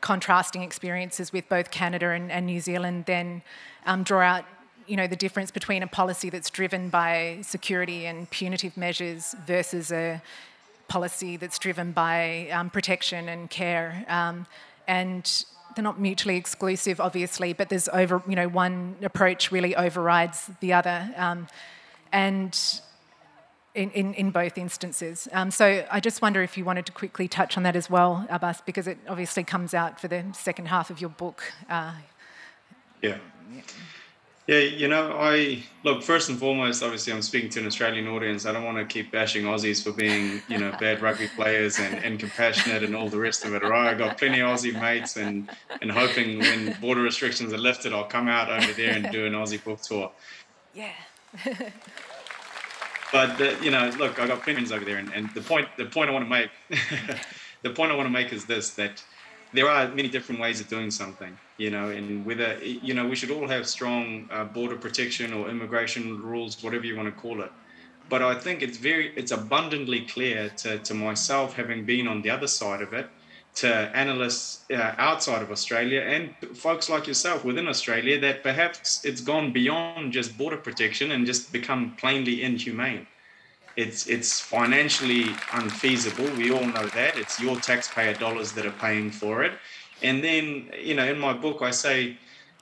contrasting experiences with both Canada and, and New Zealand, then um, draw out you know, the difference between a policy that's driven by security and punitive measures versus a policy that's driven by um, protection and care. Um, and they're not mutually exclusive, obviously, but there's over, you know, one approach really overrides the other. Um, and in, in, in, both instances. Um, so I just wonder if you wanted to quickly touch on that as well, Abbas, because it obviously comes out for the second half of your book. Uh, yeah. Yeah, you know, I look first and foremost. Obviously, I'm speaking to an Australian audience. I don't want to keep bashing Aussies for being, you know, bad rugby players and, and compassionate and all the rest of it. Right? I got plenty of Aussie mates, and and hoping when border restrictions are lifted, I'll come out over there and do an Aussie book tour. Yeah. but the, you know, look, I got of over there, and, and the point the point I want to make, the point I want to make is this: that there are many different ways of doing something you know and whether you know we should all have strong uh, border protection or immigration rules whatever you want to call it. But i think it's very it's abundantly clear to, to myself having been on the other side of it to analysts uh, outside of australia and folks like yourself within australia that perhaps it's gone beyond just border protection and just become plainly inhumane it's it's financially unfeasible. We all know that. It's your taxpayer dollars that are paying for it. And then, you know, in my book, I say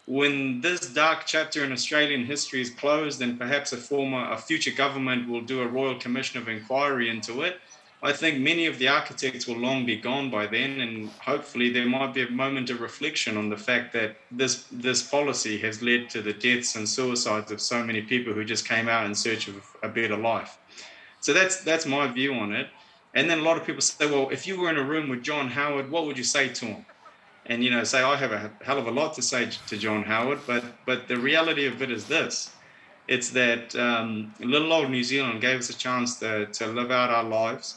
when this dark chapter in Australian history is closed and perhaps a former, a future government will do a royal commission of inquiry into it, I think many of the architects will long be gone by then, and hopefully there might be a moment of reflection on the fact that this this policy has led to the deaths and suicides of so many people who just came out in search of a better life. So that's that's my view on it. And then a lot of people say, well, if you were in a room with John Howard, what would you say to him? And you know, say I have a hell of a lot to say to John Howard, but but the reality of it is this: it's that um, little old New Zealand gave us a chance to to live out our lives,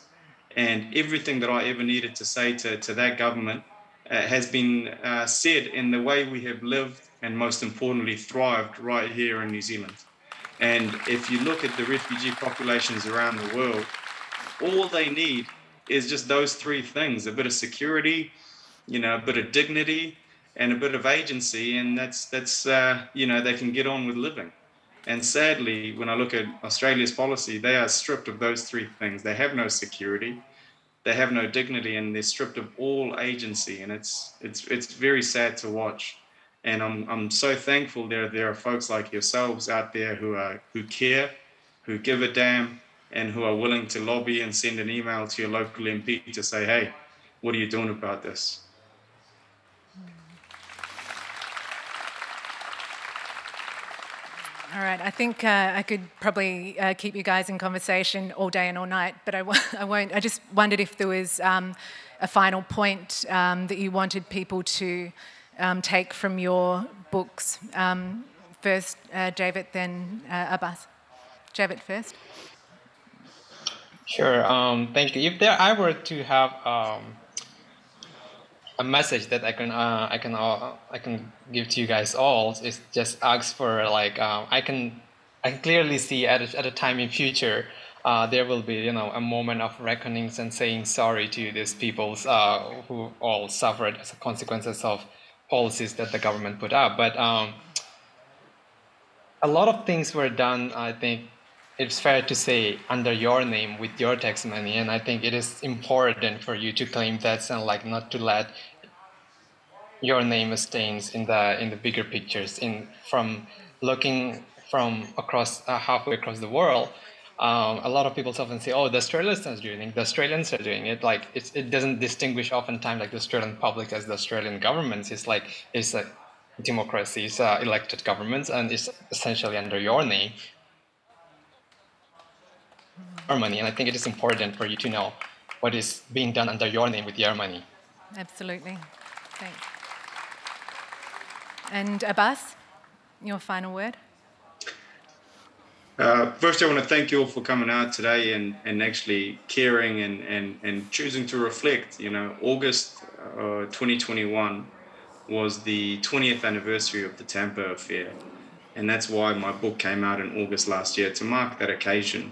and everything that I ever needed to say to to that government uh, has been uh, said in the way we have lived and most importantly thrived right here in New Zealand. And if you look at the refugee populations around the world, all they need is just those three things a bit of security, you know, a bit of dignity, and a bit of agency. And that's, that's uh, you know, they can get on with living. And sadly, when I look at Australia's policy, they are stripped of those three things. They have no security, they have no dignity, and they're stripped of all agency. And it's, it's, it's very sad to watch and I'm I'm so thankful there there are folks like yourselves out there who are who care, who give a damn, and who are willing to lobby and send an email to your local MP to say, hey, what are you doing about this? All right, I think uh, I could probably uh, keep you guys in conversation all day and all night, but I w- I won't. I just wondered if there was um, a final point um, that you wanted people to um, take from your books. Um, first, uh, Jaivet, then uh, Abbas. Jaivet first. Sure. Um, thank you. If there I were to have um, a message that I can uh, I can uh, I can give to you guys all is just ask for like um, I can I can clearly see at a, at a time in future uh, there will be you know a moment of reckonings and saying sorry to these peoples uh, who all suffered as consequences of policies that the government put out. But um, a lot of things were done, I think it's fair to say, under your name with your tax money. And I think it is important for you to claim that and like not to let your name stains in the in the bigger pictures in from looking from across uh, halfway across the world um, a lot of people often say, "Oh, the Australians are doing it. The Australians are doing it." Like it doesn't distinguish oftentimes like the Australian public as the Australian governments. It's like it's a democracy, it's uh, elected governments, and it's essentially under your name, your money. And I think it is important for you to know what is being done under your name with your money. Absolutely. Thanks. And Abbas, your final word. Uh, first, I want to thank you all for coming out today and, and actually caring and, and, and choosing to reflect. You know, August uh, 2021 was the 20th anniversary of the Tampa affair. And that's why my book came out in August last year to mark that occasion.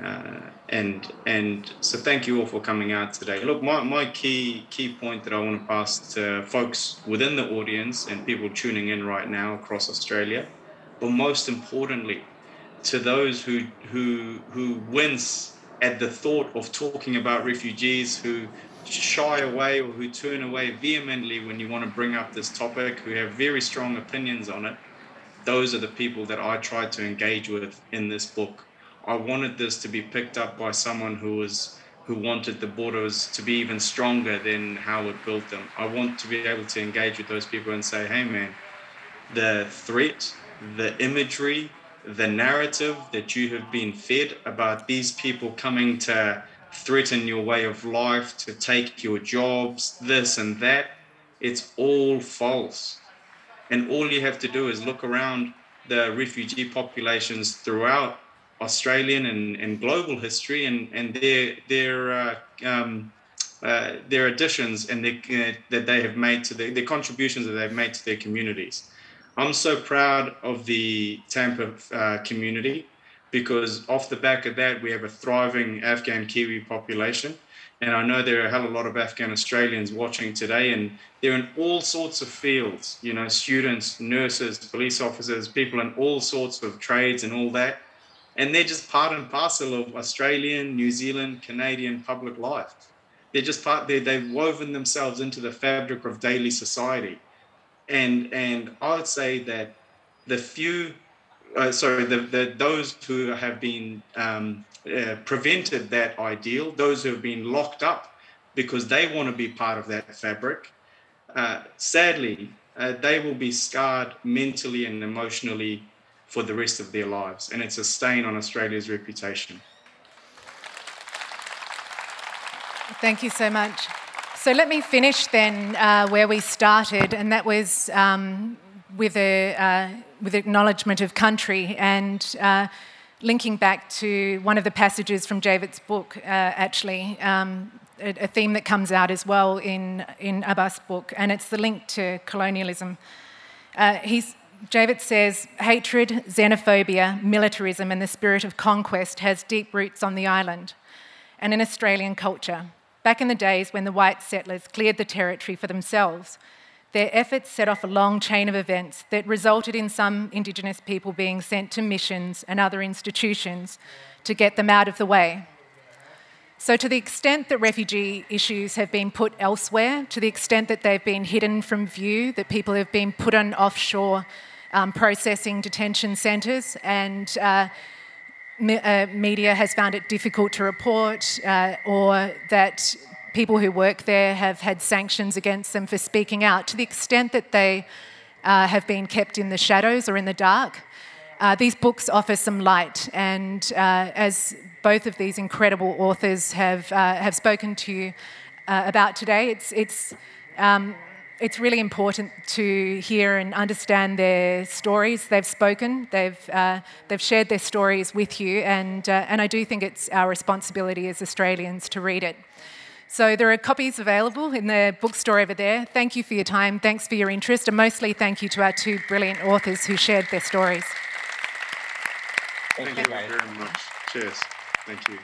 Uh, and and so thank you all for coming out today. Look, my, my key key point that I want to pass to folks within the audience and people tuning in right now across Australia but most importantly, to those who who who wince at the thought of talking about refugees, who shy away or who turn away vehemently when you want to bring up this topic, who have very strong opinions on it, those are the people that I tried to engage with in this book. I wanted this to be picked up by someone who was who wanted the borders to be even stronger than Howard built them. I want to be able to engage with those people and say, hey man, the threat, the imagery, the narrative that you have been fed about these people coming to threaten your way of life, to take your jobs, this and that, it's all false. And all you have to do is look around the refugee populations throughout Australian and, and global history and, and their, their, uh, um, uh, their additions and their, uh, that they have made to their, their contributions that they've made to their communities. I'm so proud of the Tampa uh, community because off the back of that, we have a thriving Afghan Kiwi population. And I know there are a hell of a lot of Afghan Australians watching today, and they're in all sorts of fields, you know, students, nurses, police officers, people in all sorts of trades and all that. And they're just part and parcel of Australian, New Zealand, Canadian public life. They're just part, they they've woven themselves into the fabric of daily society and and I would say that the few, uh, sorry, the, the those who have been um, uh, prevented that ideal, those who have been locked up because they want to be part of that fabric, uh, sadly, uh, they will be scarred mentally and emotionally for the rest of their lives, and it's a stain on Australia's reputation. Thank you so much. So let me finish then uh, where we started, and that was um, with a uh, with acknowledgement of country and uh, linking back to one of the passages from Jaivet's book, uh, actually. Um, a, a, theme that comes out as well in, in Abbas' book, and it's the link to colonialism. Uh, he's, Jaivet says, hatred, xenophobia, militarism, and the spirit of conquest has deep roots on the island and in Australian culture. Back in the days when the white settlers cleared the territory for themselves, their efforts set off a long chain of events that resulted in some Indigenous people being sent to missions and other institutions to get them out of the way. So, to the extent that refugee issues have been put elsewhere, to the extent that they've been hidden from view, that people have been put on offshore um, processing detention centres, and uh, me, uh, media has found it difficult to report, uh, or that people who work there have had sanctions against them for speaking out, to the extent that they uh, have been kept in the shadows or in the dark. Uh, these books offer some light, and uh, as both of these incredible authors have have spoken to you about today, it's it's um, it's really important to hear and understand their stories. They've spoken, they've, uh, they've shared their stories with you, and, uh, and I do think it's our responsibility as Australians to read it. So there are copies available in the bookstore over there. Thank you for your time, thanks for your interest, and mostly thank you to our two brilliant authors who shared their stories. Thank, thank you very much. Cheers. Thank you.